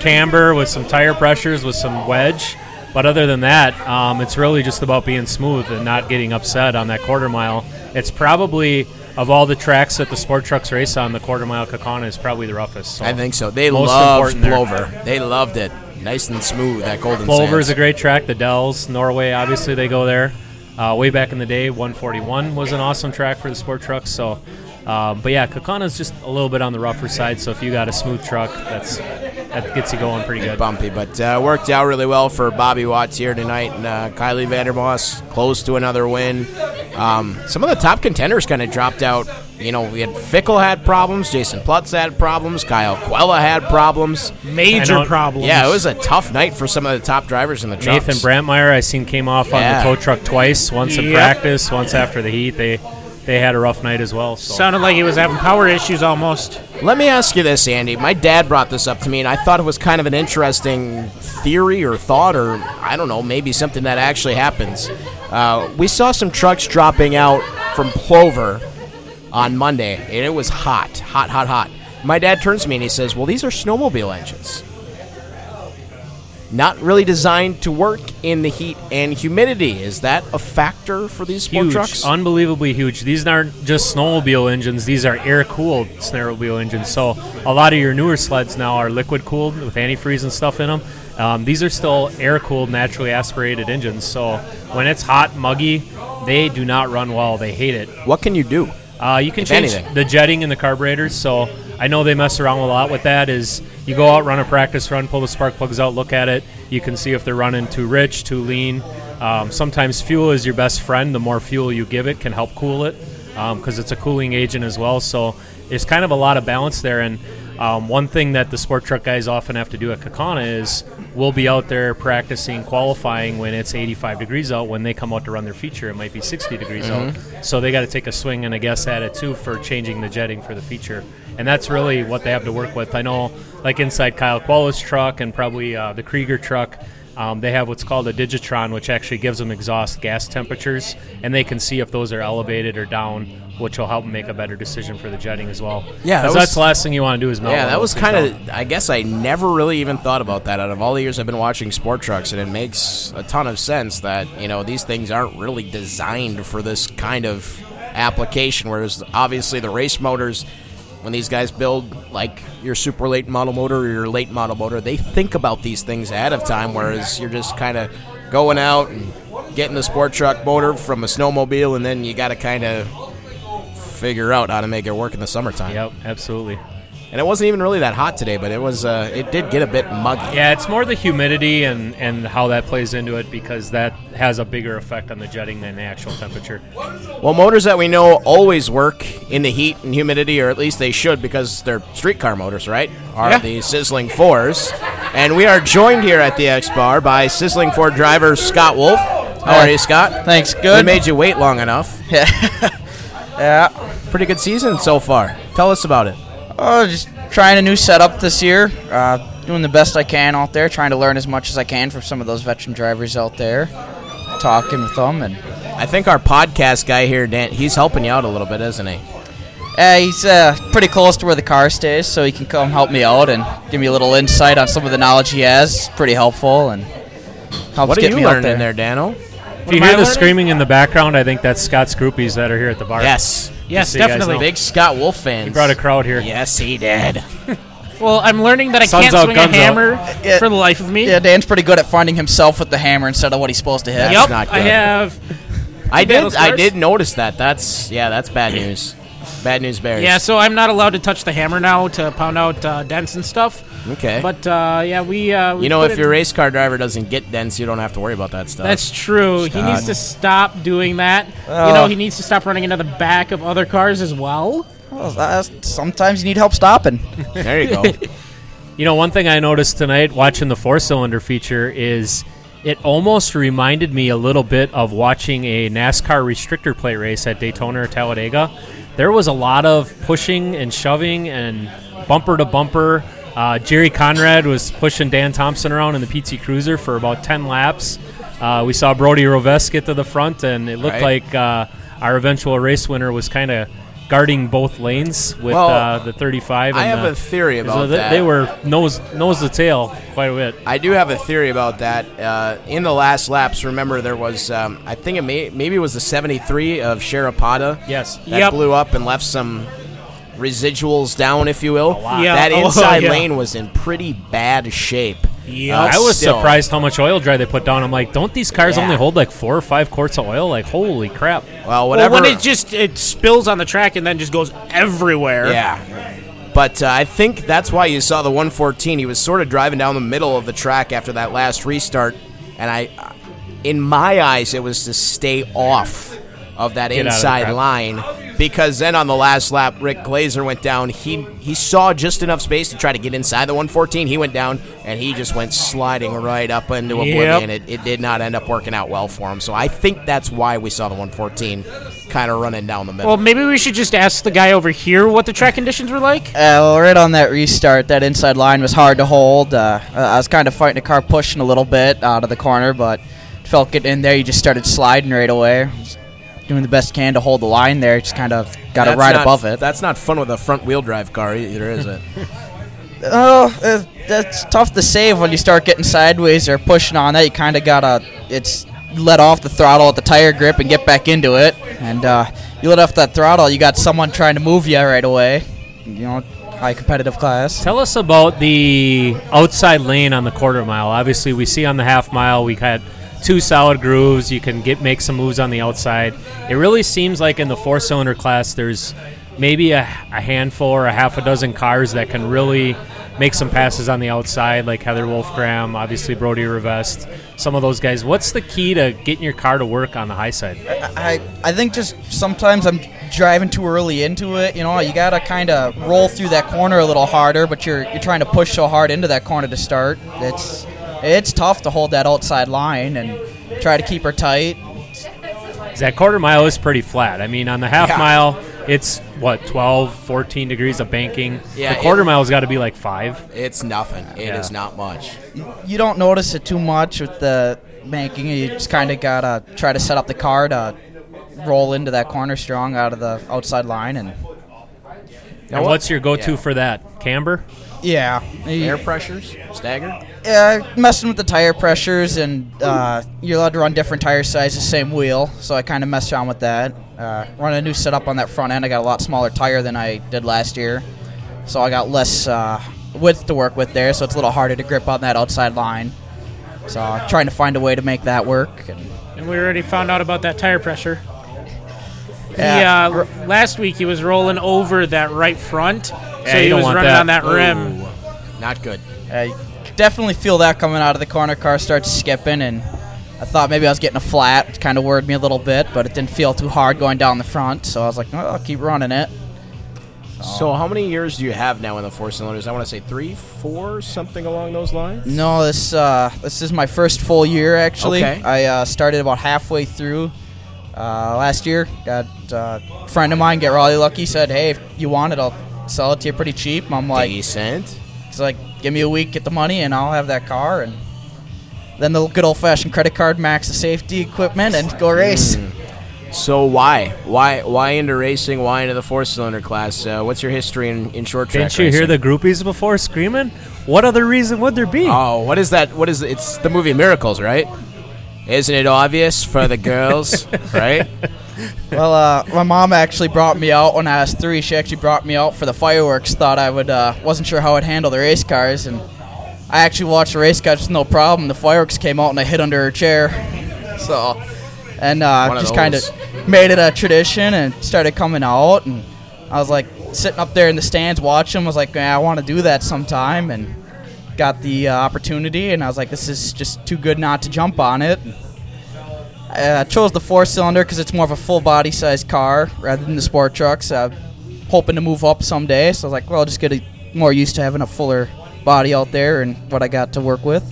camber, with some tire pressures, with some wedge. But other than that, um, it's really just about being smooth and not getting upset on that quarter mile. It's probably of all the tracks that the sport trucks race on, the quarter mile Kaukauna is probably the roughest. So I think so. They loved important there. They loved it. Nice and smooth, that Golden Plover is a great track. The Dells, Norway, obviously they go there. Uh, way back in the day, 141 was an awesome track for the sport trucks. So, um, but yeah, Kaukauna is just a little bit on the rougher side. So if you got a smooth truck, that's that gets you going pretty good. bumpy, but uh, worked out really well for Bobby Watts here tonight. And uh, Kylie Vandermoss close to another win. Um, some of the top contenders kind of dropped out. You know, we had Fickle had problems, Jason Plutz had problems, Kyle Quella had problems. Major I problems. Yeah, it was a tough night for some of the top drivers in the trucks. Nathan Brantmeyer, I seen came off on the tow truck twice. Once in practice, once after the heat. They they had a rough night as well. So. Sounded like he was having power issues almost. Let me ask you this, Andy. My dad brought this up to me, and I thought it was kind of an interesting theory or thought, or I don't know, maybe something that actually happens. Uh, we saw some trucks dropping out from Plover on Monday, and it was hot, hot, hot, hot. My dad turns to me and he says, Well, these are snowmobile engines. Not really designed to work in the heat and humidity. Is that a factor for these sport huge, trucks? unbelievably huge. These aren't just snowmobile engines; these are air-cooled snowmobile engines. So a lot of your newer sleds now are liquid-cooled with antifreeze and stuff in them. Um, these are still air-cooled, naturally aspirated engines. So when it's hot, muggy, they do not run well. They hate it. what can you do? Uh, you can If change anything. the jetting in the carburetors. So I know they mess around a lot with that. Is you go out, run a practice run, pull the spark plugs out, look at it. You can see if they're running too rich, too lean. Um, sometimes fuel is your best friend. The more fuel you give it can help cool it. because it's a cooling agent as well. So it's kind of a lot of balance there. And um, one thing that the sport truck guys often have to do at Kaukauna is we'll be out there practicing qualifying when it's 85 degrees out. When they come out to run their feature, it might be 60 degrees out. So they got to take a swing and a guess at it too for changing the jetting for the feature. And that's really what they have to work with. I know, like inside Kyle Qualla's truck and probably uh, the Krieger truck, um, they have what's called a Digatron, which actually gives them exhaust gas temperatures, and they can see if those are elevated or down, which will help them make a better decision for the jetting as well. Yeah, that was- that's the last thing you want to do is melt Yeah, that was kind of. I guess I never really even thought about that. Out of all the years I've been watching sport trucks, and it makes a ton of sense that you know these things aren't really designed for this kind of application. Whereas obviously the race motors, when these guys build like your super late model motor or your late model motor, they think about these things ahead of time. Whereas you're just kind of going out and getting the sport truck motor from a snowmobile, and then you got to kind of figure out how to make it work in the summertime. Yep, absolutely. And it wasn't even really that hot today, but it was. Uh, it did get a bit muggy. Yeah, it's more the humidity and, and how that plays into it because that has a bigger effect on the jetting than the actual temperature. Well, motors that we know always work in the heat and humidity, or at least they should, because they're streetcar motors, right? Are Yeah. the Sizzling Fours. And we are joined here at the X Bar by Sizzling Four driver Scott Wolf. How are you, Scott? Thanks. We Good. made you wait long enough. yeah. yeah. Pretty good season so far. Tell us about it. Oh, just trying a new setup this year. Uh, doing the best I can out there. Trying to learn as much as I can from some of those veteran drivers out there. Talking with them, and I think our podcast guy here, Dan, he's helping you out a little bit, isn't he? uh, he's uh, pretty close to where the car stays, so he can come help me out and give me a little insight on some of the knowledge he has. It's pretty helpful and helps What are get you me out learning there. there, Dano? If you am I hear the learning? screaming in the background, I think that's Scott's groupies that are here at the bar. Yes. Yes, so you guys definitely. know. Big Scott Wolf fans. He brought a crowd here. Yes, he did. Well, I'm learning that I Sun's can't out, swing a guns out. hammer Yeah. for the life of me. Yeah, Dan's pretty good at finding himself with the hammer instead of what he's supposed to hit. Yep, not I good. have. I battle did. I scars? did notice that. That's yeah. That's bad news. Bad news bears. Yeah, so I'm not allowed to touch the hammer now to pound out uh, dents and stuff. Okay. But uh, yeah, we. Uh, we you know, put if in- your race car driver doesn't get dense, you don't have to worry about that stuff. That's true. He needs to stop doing that. you know, he needs to stop running into the back of other cars as well. Well, that's- sometimes you need help stopping. there you go. You know, one thing I noticed tonight watching the four cylinder feature is it almost reminded me a little bit of watching a NASCAR restrictor plate race at Daytona or Talladega. There was a lot of pushing and shoving and bumper to bumper. Uh, Jerry Conrad was pushing Dan Thompson around in the PT Cruiser for about 10 laps. Uh, we saw Brody Roves get to the front, and it looked Right. like uh, our eventual race winner was kind of guarding both lanes with Well, uh, the 35. I have the- a theory about so they, that. they were nose nose to tail quite a bit. I do have a theory about that. Uh, in the last laps, remember there was, um, I think it may, maybe it was the 73 of Sharapata. Yes. That Yep. blew up and left some residuals down, if you will. lot. Yeah, That oh, inside yeah. lane was in pretty bad shape. Yep. Uh, I was still. surprised how much oil dry they put down. I'm like, don't these cars Yeah. only hold like four or five quarts of oil? Like, holy crap! Well, whatever. Well, when it just it spills on the track and then just goes everywhere. Yeah. But uh, I think that's why you saw the 114. He was sort of driving down the middle of the track after that last restart, and I, in my eyes, it was to stay off of that Get out of inside crap. line because then on the last lap, Rick Glazer went down. He he saw just enough space to try to get inside the 114. He went down and he just went sliding right up into Yep. oblivion. It, it did not end up working out well for him. So I think that's why we saw the 114 kind of running down the middle. Well, maybe we should just ask the guy over here what the track conditions were like. Uh, well, right on that restart, that inside line was hard to hold. Uh, I was kind of fighting the car, pushing a little bit out of the corner, but felt getting in there. You just started sliding right away. Just doing the best you can to hold the line there. Just kind of got to That's ride not- above it. That's not fun with a front wheel drive car either, is it? Oh, uh, that's tough to save when you start getting sideways or pushing on that. You kind of gotta, it's let off the throttle at the tire grip and get back into it. And uh, you let off that throttle, you got someone trying to move you right away. You know, high competitive class. Tell us about the outside lane on the quarter mile. Obviously, we see on the half mile we had two solid grooves. You can get make some moves on the outside. It really seems like in the four cylinder class, there's maybe a, a handful or a half a dozen cars that can really make some passes on the outside, like Heather Wolfgram, obviously Brody Revest, some of those guys. What's the key to getting your car to work on the high side? I I think just sometimes I'm driving too early into it. You know, you gotta kind of roll through that corner a little harder, but you're you're trying to push so hard into that corner to start. It's it's tough to hold that outside line and try to keep her tight. That quarter mile is pretty flat. I mean, on the half Yeah. mile, it's what 12, 14 degrees of banking. Yeah, the quarter it- mile's got to be like five. It's nothing. It is Yeah. not much. You don't notice it too much with the banking. You just kind of gotta try to set up the car to roll into that corner strong out of the outside line and And what's your go-to yeah. for that? Camber? Yeah. Air pressures, stagger. Yeah, messing with the tire pressures, and uh, you're allowed to run different tire sizes, same wheel. So I kind of messed around with that. Uh, run a new setup on that front end. I got a lot smaller tire than I did last year, so I got less uh, width to work with there. So it's a little harder to grip on that outside line. So uh, trying to find a way to make that work. And And we already found out about that tire pressure. Yeah. He, uh, last week he was rolling over that right front, so Yeah, he was want running that. on that rim. Ooh, not good. you definitely feel that coming out of the corner. Car starts skipping, and I thought maybe I was getting a flat. It kind of worried me a little bit, but it didn't feel too hard going down the front. So I was like, oh, I'll keep running it. So, how many years do you have now in the four cylinders? I want to say three, four, something along those lines. No, this uh, this is my first full year actually. Okay. I uh, started about halfway through uh, last year. Got uh, a friend of mine, get Raleigh Lucky, said, "Hey, if you want it, I'll sell it to you pretty cheap." I'm like, Decent. "It's like, give me a week, get the money, and I'll have that car." And then the good old fashioned credit card, max the safety equipment, and go race. So why, why, why into racing? Why into the four cylinder class? Uh, what's your history in, in short track? Didn't you hear the groupies before screaming? What other reason would there be? Oh, what is that? What is it? It's the movie Miracles, right? Isn't it obvious for the girls, right? Well, uh, my mom actually brought me out when I was three. She actually brought me out for the fireworks. Thought I would, uh, wasn't sure how I'd handle the race cars, and I actually watched the race cars no problem. The fireworks came out and I hid under her chair. So, and uh, just kind of made it a tradition and started coming out. And I was like sitting up there in the stands watching. Was like, "Yeah, I want to do that sometime, and got the uh, opportunity. And I was like, this is just too good not to jump on it. I uh, chose the four cylinder because it's more of a full body size car rather than the sport trucks. Hoping to move up someday, so I was like, well, I'll just get a, more used to having a fuller body out there and what I got to work with.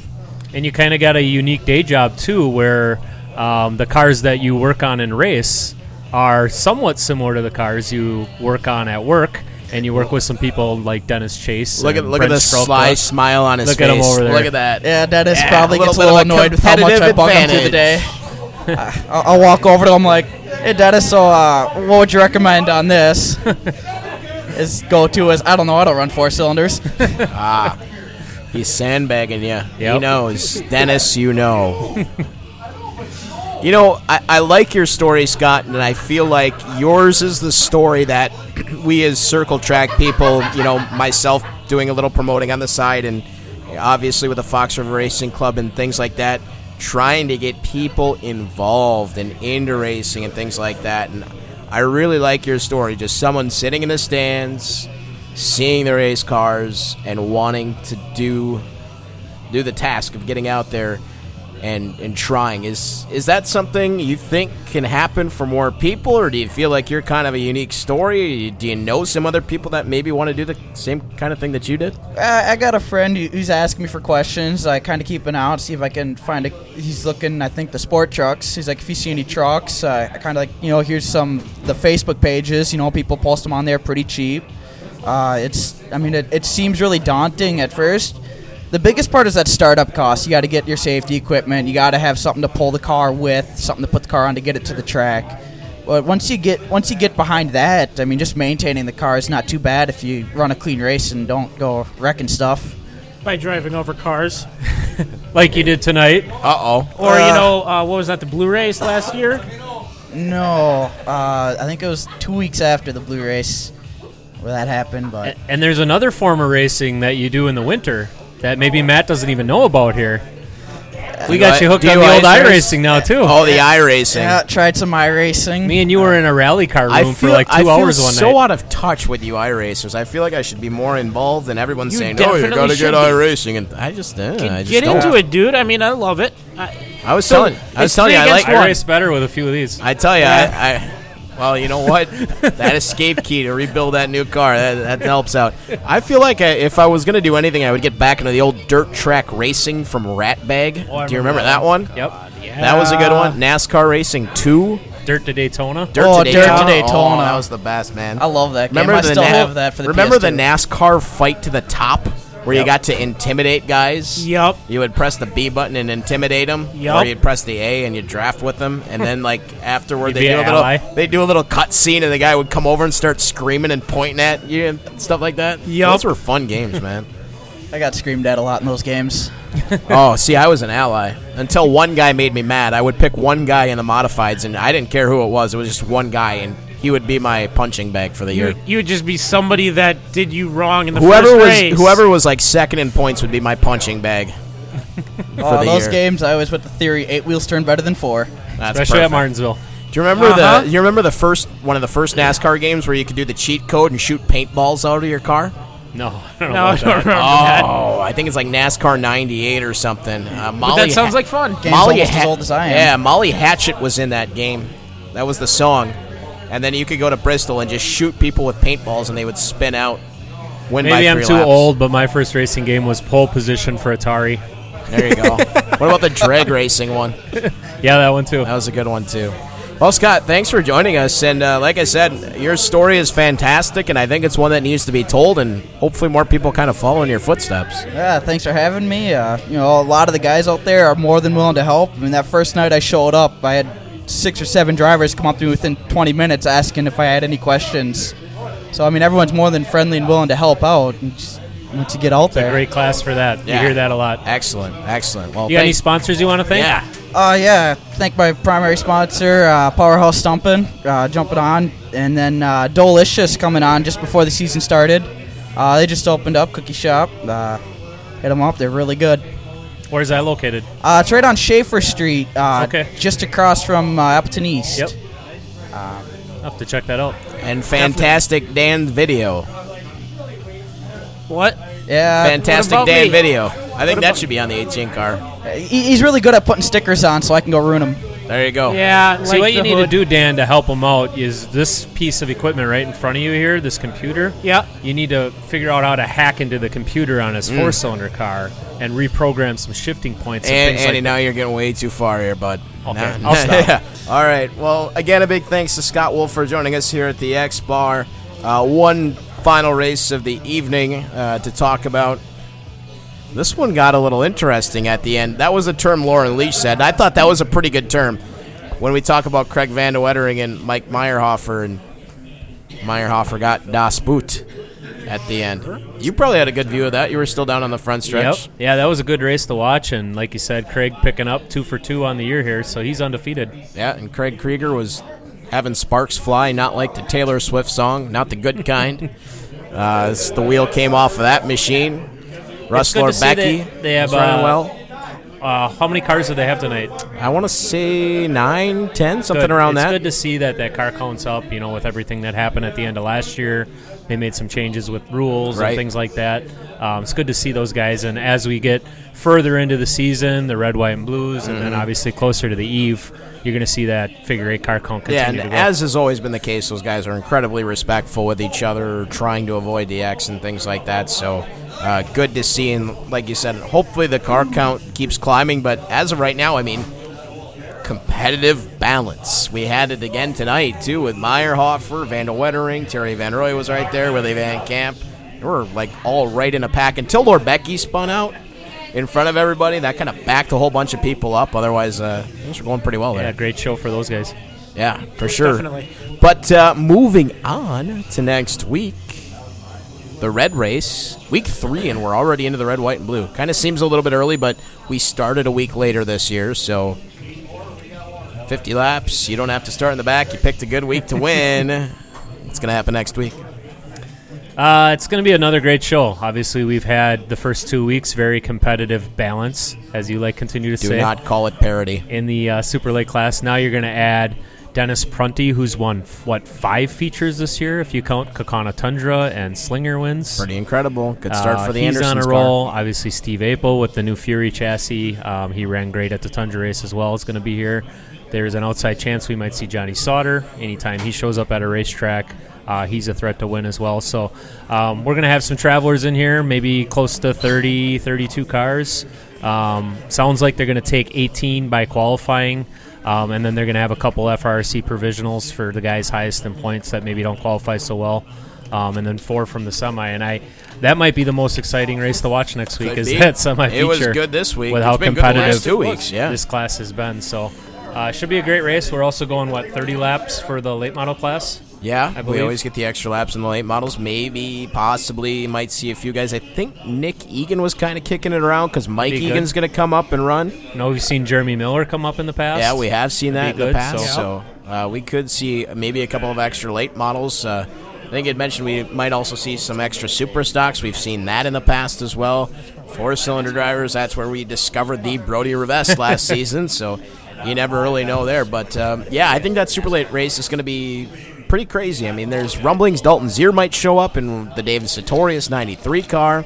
And you kind of got a unique day job too, where um, the cars that you work on in race are somewhat similar to the cars you work on at work, and you work with some people like Dennis Chase. Look at and look at Brent the Strelka. sly smile on his Look face. at him over there. Look at that. Yeah, Dennis Yeah, probably a gets a little annoyed with how much I competitive bug him through the day. Uh, I'll, I'll walk over to him like, hey, Dennis, so uh, what would you recommend on this? His go-to is, I don't know, I don't run four cylinders. Ah, he's sandbagging you. He knows, Dennis. You know. you know, I, I like your story, Scott, and I feel like yours is the story that we as circle track people, you know, myself doing a little promoting on the side, and obviously with the Fox River Racing Club and things like that, trying to get people involved and into racing and things like that. And I really like your story. Just someone sitting in the stands, seeing the race cars, and wanting to do do the task of getting out there and and trying. Is is that something you think can happen for more people, or do you feel like you're kind of a unique story? Do you know some other people that maybe want to do the same kind of thing that you did? I, I got a friend who- who's asking me for questions. I kind of keep an eye out, see if I can find a. He's looking, I think, the sport trucks. He's like, if you see any trucks, uh, I kind of like, you know, here's some the Facebook pages. You know, people post them on there pretty cheap. Uh, it's, I mean, it, it seems really daunting at first. The biggest part is that startup cost. You got to get your safety equipment. You got to have something to pull the car with, something to put the car on to get it to the track. But once you get once you get behind that, I mean, just maintaining the car is not too bad if you run a clean race and don't go wrecking stuff. by driving over cars. like you did tonight. Uh oh. Or, Uh, you know, uh, what was that, the Blue Race last year? No, uh, I think it was two weeks after the blue race where that happened. But And there's another form of racing that you do in the winter that maybe Matt doesn't even know about here. We got you hooked Do on you the old ice race? iRacing now too. Oh, the iRacing. Yeah, tried some iRacing. Me and you were in a rally car room I feel, for like two I feel hours one so night. out of touch with you iRacers. I feel like I should be more involved, and everyone's You saying, "Oh, you definitely gotta get should be. iRacing," and I just, uh, I just Get don't. into it, dude. I mean, I love it. I, I was So, telling, I was it's telling you, three I against like. I one. race better with a few of these. I tell you, I, I, well, you know what? that escape key to rebuild that new car that, that helps out. I feel like I, if I was gonna do anything, I would get back into the old dirt track racing from Ratbag. Oh, do you remember remember that one? Yep. That was a good one. NASCAR Racing Two. Dirt to Daytona. Dirt Oh, to Dirt to Daytona. Daytona. Oh, that was the best, man. I love that game. Remember I the still Na- have that for the Remember the PS2. NASCAR fight to the top where you got to intimidate guys? Yup. You would press the B button and intimidate them, Yup. or you'd press the A and you'd draft with them, and then like afterward You'd they do a little they do a little cut scene, and the guy would come over and start screaming and pointing at you and stuff like that. Yup. Those were fun games, man. I got screamed at a lot in those games. oh, see, I was an ally until one guy made me mad. I would pick one guy in the modifieds, and I didn't care who it was. It was just one guy, and he would be my punching bag for the year. you, you would just be somebody that did you wrong in the whoever first was race. whoever was like second in points would be my punching bag. Oh, the those year. games, I always put the theory eight wheels turn better than four. That's Especially at. Martinsville. Do you remember Uh-huh. the? You remember the first one of the first NASCAR games where you could do the cheat code and shoot paintballs out of your car? No, I don't know No, I about don't that. remember that. Oh, I think it's like NASCAR '98 or something. Uh, But Molly that sounds Ha- like fun. Game's almost as old as I am. Yeah, Molly Hatchet was in that game. That was the song. And then you could go to Bristol and just shoot people with paintballs, and they would spin out. Win by Maybe I'm too laps. old, but my first racing game was pole position for Atari. There you go. what about the drag racing one? Yeah, that one too. That was a good one too. Well, Scott, thanks for joining us. And uh, like I said, your story is fantastic, and I think it's one that needs to be told, and hopefully more people kind of follow in your footsteps. Yeah, thanks for having me. Uh, you know, a lot of the guys out there are more than willing to help. I mean, that first night I showed up, I had six or seven drivers come up to me within 20 minutes asking if I had any questions. So, I mean, everyone's more than friendly and willing to help out. And just, once you get out there. Great class for that. Yeah. You hear that a lot. Excellent, excellent. Well, You got any sponsors you want to thank? yeah. Uh, yeah, thank my primary sponsor, uh, Powerhouse Stumping, uh, jumping on. And then uh, Dolicious coming on just before the season started. Uh, they just opened up, cookie shop. Uh, hit them up, they're really good. Where's that located? Uh, it's right on Schaefer Street, uh, Okay. just across from uh, Appleton East. Yep. I'll have to check that out. And fantastic Dan video. What? Yeah. Fantastic about Dan me? video. I think that should be on the 18 car. He, he's really good at putting stickers on, so I can go ruin them. There you go. Yeah. See, like what you the need to do, Dan, to help them out is this piece of equipment right in front of you here, this computer. Yeah. You need to figure out how to hack into the computer on Mm. his four-cylinder car and reprogram some shifting points and, And things Andy, like now you're getting way too far here, bud. Okay, Now- I'll stop. Yeah. All right. Well, again, a big thanks to Scott Wolf for joining us here at the X Bar. Uh, one final race of the evening uh, to talk about. This one got a little interesting at the end. That was a term Lauren Leach said. I thought that was a pretty good term when we talk about Craig Van de Wettering and Mike Meyerhofer, and Meyerhofer got Das Boot at the end. You probably had a good view of that. You were still down on the front stretch. Yep. Yeah, that was a good race to watch, and like you said, Craig picking up two for two on the year here, so he's undefeated. Yeah, and Craig Krieger was having sparks fly, not like the Taylor Swift song, not the good kind. uh, the wheel came off of that machine. Russ good Becky—they have, running uh, well. Uh, how many cars do they have tonight? I want to say nine, ten, something Good. around it's that. It's good to see that that car counts up. You know, with everything that happened at the end of last year, they made some changes with rules Right. and things like that. Um, it's good to see those guys. And as we get further into the season, the red, white, and blues, and then Mm-hmm. obviously closer to the eve, you're going to see that figure eight car count yeah, and as has always been the case, those guys are incredibly respectful with each other, trying to avoid the X and things like that. So, uh, good to see. And like you said, hopefully the car count keeps climbing. But as of right now, I mean, competitive balance. We had it again tonight too with Meyerhofer, Van der Wettering, Terry Van Roy was right there, Willie Van Camp. They were like all right in a pack until Lord Becky spun out in front of everybody. That kind of backed a whole bunch of people up. Otherwise, uh, things were going pretty well there. yeah, there. great show for those guys. Yeah, for sure. Definitely. But uh, moving on to next week, the red race, week three, and we're already into the red, white, and blue. Kind of seems a little bit early, but we started a week later this year, so 50 laps. You don't have to start in the back. You picked a good week to win. What's going to happen next week? Uh, it's going to be another great show. Obviously, we've had the first two weeks very competitive balance, as you like continue to Do say, not call it parody. in the uh, Super Late class. Now you're going to add Dennis Prunty, who's won what five features this year, if you count Kaukauna Tundra and Slinger wins. Pretty incredible. Good start Uh, for the he's Andersons on a car. roll. Obviously, Steve Apel with the new Fury chassis. Um, he ran great at the Tundra race as well. Is going to be here. There's an outside chance we might see Johnny Sauter anytime he shows up at a racetrack. Uh, he's a threat to win as well. So um, we're going to have some travelers in here, maybe close to 30, 32 cars. Um, sounds like they're going to take 18 by qualifying. Um, and then they're going to have a couple FRC provisionals for the guys highest in points that maybe don't qualify so well, um, and then four from the semi. And I, that might be the most exciting race to watch next week. Could is be. that semi It was good this week. with It's how been good the last competitive two weeks, yeah. this class has been. So, uh, should be a great race. We're also going what 30 laps for the late model class. Yeah, I we always get the extra laps in the late models. Maybe, possibly, might see a few guys. I think Nick Egan was kind of kicking it around because Mike Be. Egan's going to come up and run. No, we've seen Jeremy Miller come up in the past. Yeah, we have seen that That'd in be the past. so- So, uh, we could see maybe a couple of extra late models. Uh, I think it mentioned we might also see some extra super stocks. We've seen that in the past as well. Four cylinder drivers. That's where we discovered the Brody Revest last season. So you never really know there. But um, yeah, I think that super late race is going to be pretty crazy. I mean, there's rumblings. Dalton Zehr might show up in the David Sartorius 93 car.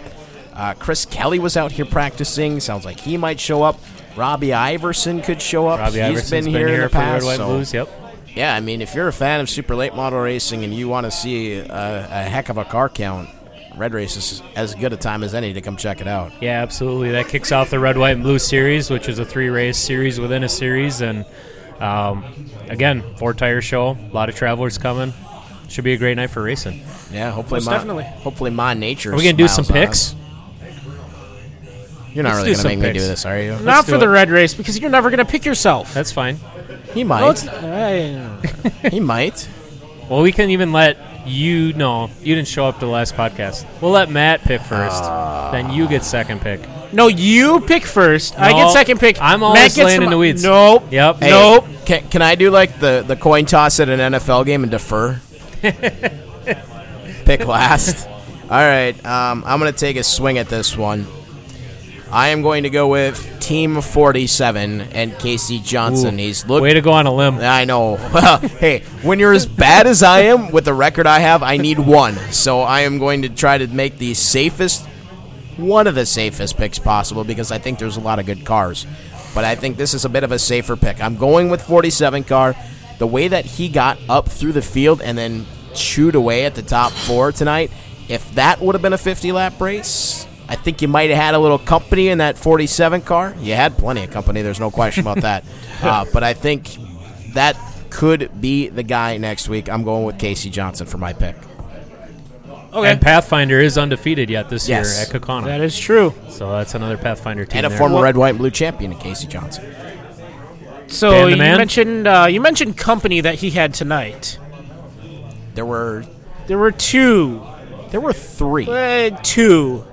Uh, Chris Kelly was out here practicing. Sounds like he might show up. Robbie Iverson could show up. Robbie He's Iverson's been here, in the past. Red, White, so- Blues. Yep. yeah, I mean, if you're a fan of super late model racing and you want to see a, a heck of a car count, Red Race is as good a time as any to come check it out. Yeah, absolutely. That kicks off the Red, White, and Blue series, which is a three race series within a series. And um, again, four tire show, a lot of travelers coming. Should be a great night for racing. Yeah, hopefully, Most Mon, definitely. hopefully, Mon Nature. Are we going to do some picks? You're not Let's really do going to make some me do this, are you? Not do for it. the red race because you're never going to pick yourself. That's fine. He No, it's might. not. He might. Well, we can even let you know you didn't show up to the last podcast. We'll let Matt pick first, then you get second pick. No, you pick first. I No, get second pick. I'm Matt always gets laying in the weeds. Nope. Yep. Hey, Nope. Can, can I do like the, the coin toss at an NFL game and defer? Pick last. All right, um, I'm going to take a swing at this one. I am going to go with Team 47 and Casey Johnson. Ooh, He's look. Way to go on a limb. I know. Hey, when you're as bad as I am with the record I have, I need one. So I am going to try to make the safest, one of the safest picks possible because I think there's a lot of good cars. But I think this is a bit of a safer pick. I'm going with 47 car. The way that he got up through the field and then chewed away at the top four tonight, if that would have been a 50 lap race, I think you might have had a little company in that 47 car. You had plenty of company, there's no question about that. Uh, but I think that could be the guy next week. I'm going with Casey Johnson for my pick. Okay. And Pathfinder is undefeated yet this Yes. year at Kaukauna. that is true. so that's another Pathfinder team. And a there. former red, white, and blue champion, in Casey Johnson. So Dan the you man? mentioned uh, you mentioned company that he had tonight. There were There were two. there were three. Uh, two.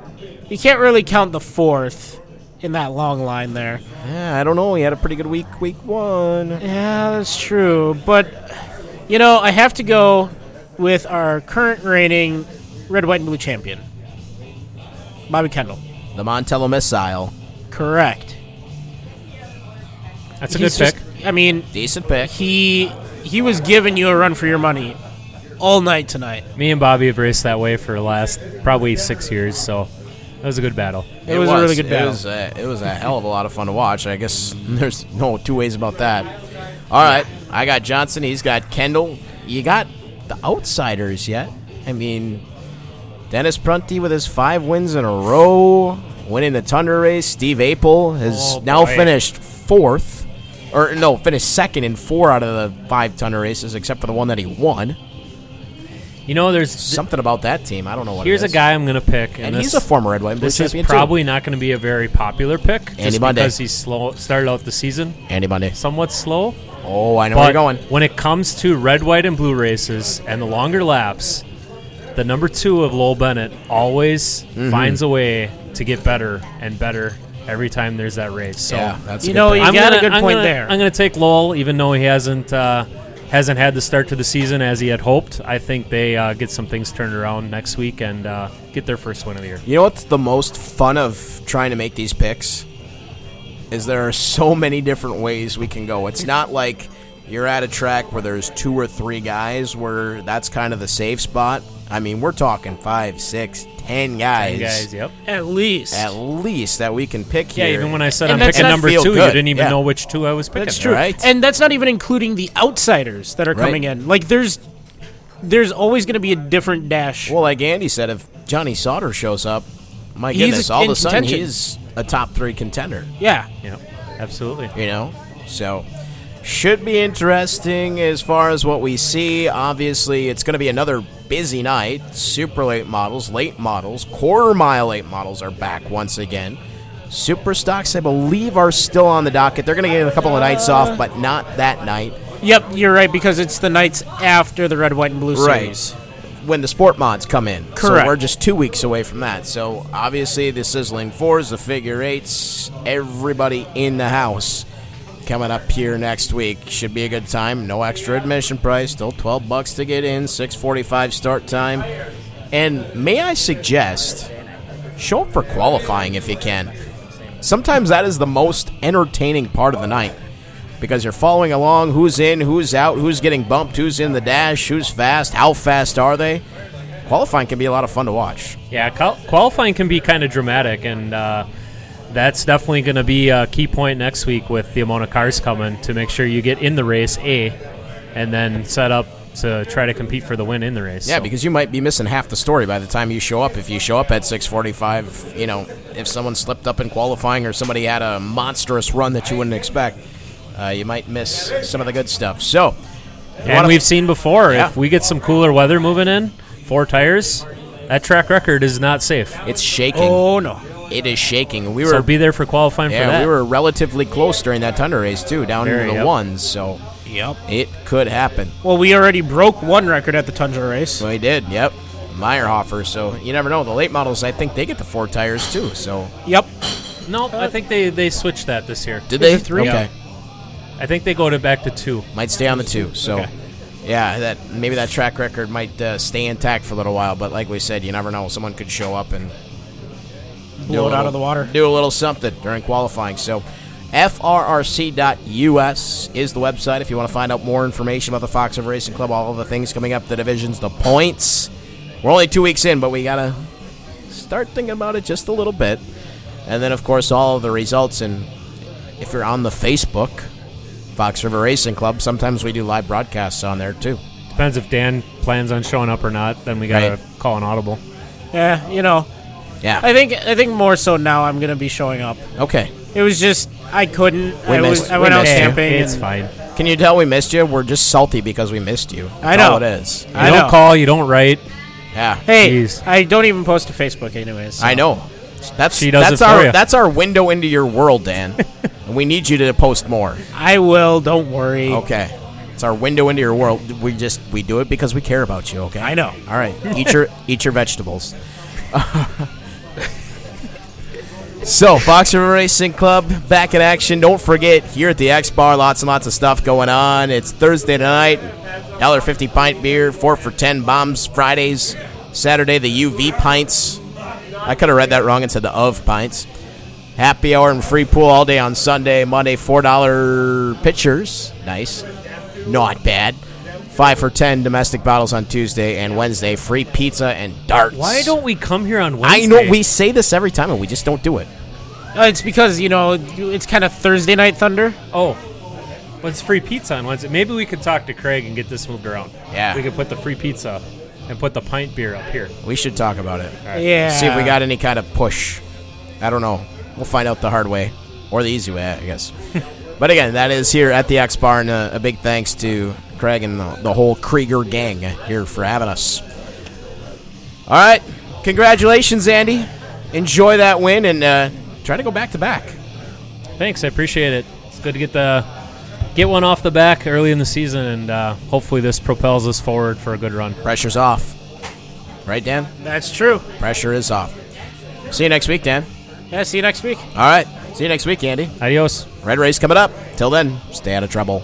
You can't really count the fourth in that long line there. Yeah, I don't know. He had a pretty good week, week one. Yeah, that's true. But you know, I have to go with our current reigning red, white, and blue champion, Bobby Kendall. The Montello Missile. Correct. That's a He's good just- pick. I mean, Decent pick. he he was giving you a run for your money all night tonight. Me and Bobby have raced that way for the last probably six years, so that was a good battle. It, was, a really good It battle. was, a, it was a hell of a lot of fun to watch. I guess there's no two ways about that. All right, I got Johnson. He's got Kendall. You got the outsiders yet? I mean, Dennis Prunty with his five wins in a row, winning the Tundra race. Steve Apel has Oh, now finished fourth, or no, finished second in four out of the five Tundra races, except for the one that he won. You know, there's Something about that team, I don't know what. it here's a guy I'm gonna pick, and, and this, he's a former Red White and Blue This is champion too. probably not going to be a very popular pick, just Andy Bundy. because he's slow. Started out the season Andy Bundy. somewhat slow. Oh, I know where But you're going. when it comes to red, white, and blue races and the longer laps, the number two of Lowell Bennett always Mm-hmm. finds a way to get better and better every time there's that race. So yeah, that's you good know, you I'm got gonna, a good I'm point gonna- there. I'm going to take Lowell, even though he hasn't uh, hasn't had the start to the season as he had hoped. I think they uh, get some things turned around next week and uh, get their first win of the year. You know what's the most fun of trying to make these picks? Is there are so many different ways we can go. It's not like you're at a track where there's two or three guys where that's kind of the safe spot. I mean, we're talking five, six, ten guys. Hey guys, yep. At least. At least that we can pick Yeah, here. even when I said And I'm picking not number two, good. you didn't even Yeah. know which two I was picking. That's true. Right. And that's not even including the outsiders that are Right. coming in. Like there's there's always going to be a different dash. Well, like Andy said, if Johnny Sauter shows up, my He's goodness, all of a sudden contention. he's a top three contender. yeah. Yep, absolutely. you know so should be interesting as far as what we see obviously it's going to be another busy night super late models late models quarter mile late models are back once again super stocks i believe are still on the docket they're going to get a couple of nights off but not that night Yep, you're right because it's the nights after the red, white, and blue series. when the sport mods come in. correct. So we're just two weeks away from that. So obviously the sizzling fours, the figure eights, everybody in the house coming up here next week. Should be a good time. No extra admission price. Still twelve bucks to get in. Six forty five start time. And may I suggest show up for qualifying if you can. Sometimes that is the most entertaining part of the night because you're following along who's in, who's out, who's getting bumped, who's in the dash, who's fast, how fast are they. Qualifying can be a lot of fun to watch. Yeah, qualifying can be kind of dramatic, and uh, that's definitely going to be a key point next week with the amount of cars coming to make sure you get in the race A, and then set up to try to compete for the win in the race. Yeah, So- because you might be missing half the story by the time you show up. If you show up at 6:45, you know, if someone slipped up in qualifying or somebody had a monstrous run that you wouldn't expect, uh, you might miss some of the good stuff. So, and we've seen before Yeah. if we get some cooler weather moving in, four tires, that track record is not safe. it's shaking. Oh no. It is shaking. We were So be there for qualifying for yeah, that. we were relatively close during that Tundra race too, down Very, into the yep. ones. So Yep. it could happen. Well, we already broke one record at the Tundra race. We did. Yep. Meyerhofer. So you never know. The late models, I think they get the four tires too. So Yep. no, I think they they switched that this year. did they? Three? Okay. I think they go to back to two. Might stay on the two. So, Okay. yeah, that maybe that track record might uh, stay intact for a little while. But like we said, you never know. Someone could show up and do Blow a it out of the water. Do a little something during qualifying. So, frrc.us is the website if you want to find out more information about the Fox River Racing Club, all of the things coming up, the divisions, the points. We're only two weeks in, but we gotta start thinking about it just a little bit. And then, of course, all of the results. And if you're on the Facebook, Fox River Racing Club, sometimes we do live broadcasts on there too. Depends if Dan plans on showing up or not. Then we gotta Right. call an audible. Yeah, you know. Yeah. I think I think more so now I'm gonna be showing up. okay. It was just I couldn't. We I, missed- was, I we went out missed you. camping. It's and fine. Can you tell we missed you? We're just salty because we missed you. I know. all it is. You I don't know. call. You don't write. Yeah. Hey, Jeez. I don't even post to Facebook anyways. so- I know. That's She does that's it for our ya. that's our window into your world, Dan. and we need you to post more. I will. Don't worry. Okay. It's our window into your world. We just we do it because we care about you, okay? I know. All right. Eat your eat your vegetables. so, Fox River Racing Club back in action. Don't forget here at the X Bar, lots and lots of stuff going on. It's Thursday. Dollar fifty pint beer, four for ten bombs. Fridays, Saturday the UV pints. I could have read that wrong and said the of pints. Happy hour and free pool all day on Sunday. Monday, four dollar pitchers. Nice, not bad. Five for ten domestic bottles on Tuesday and Wednesday. Free pizza and darts. Why don't we come here on Wednesday? I know we say this every time and we just don't do it. Uh, it's because you know it's kind of Thursday night thunder. Oh, what's free pizza on Wednesday? Maybe we could talk to Craig and get this moved around. Yeah. we could put the free pizza and put the pint beer up here. We should talk about it. Yeah. See if we got any kind of push. I don't know. We'll find out the hard way or the easy way, I guess. but again, that is here at the X Bar, and a, a big thanks to Craig and the, the whole Krieger gang here for having us. All right, congratulations, Andy. Enjoy that win and uh, try to go back to back. Thanks, I appreciate it. It's good to get the get one off the back early in the season, and uh, hopefully this propels us forward for a good run. Pressure's off, right, Dan? That's true. Pressure is off. See you next week, Dan. Yeah. See you next week. All right, see you next week, Andy. Adios. Red race coming up. Till then, stay out of trouble.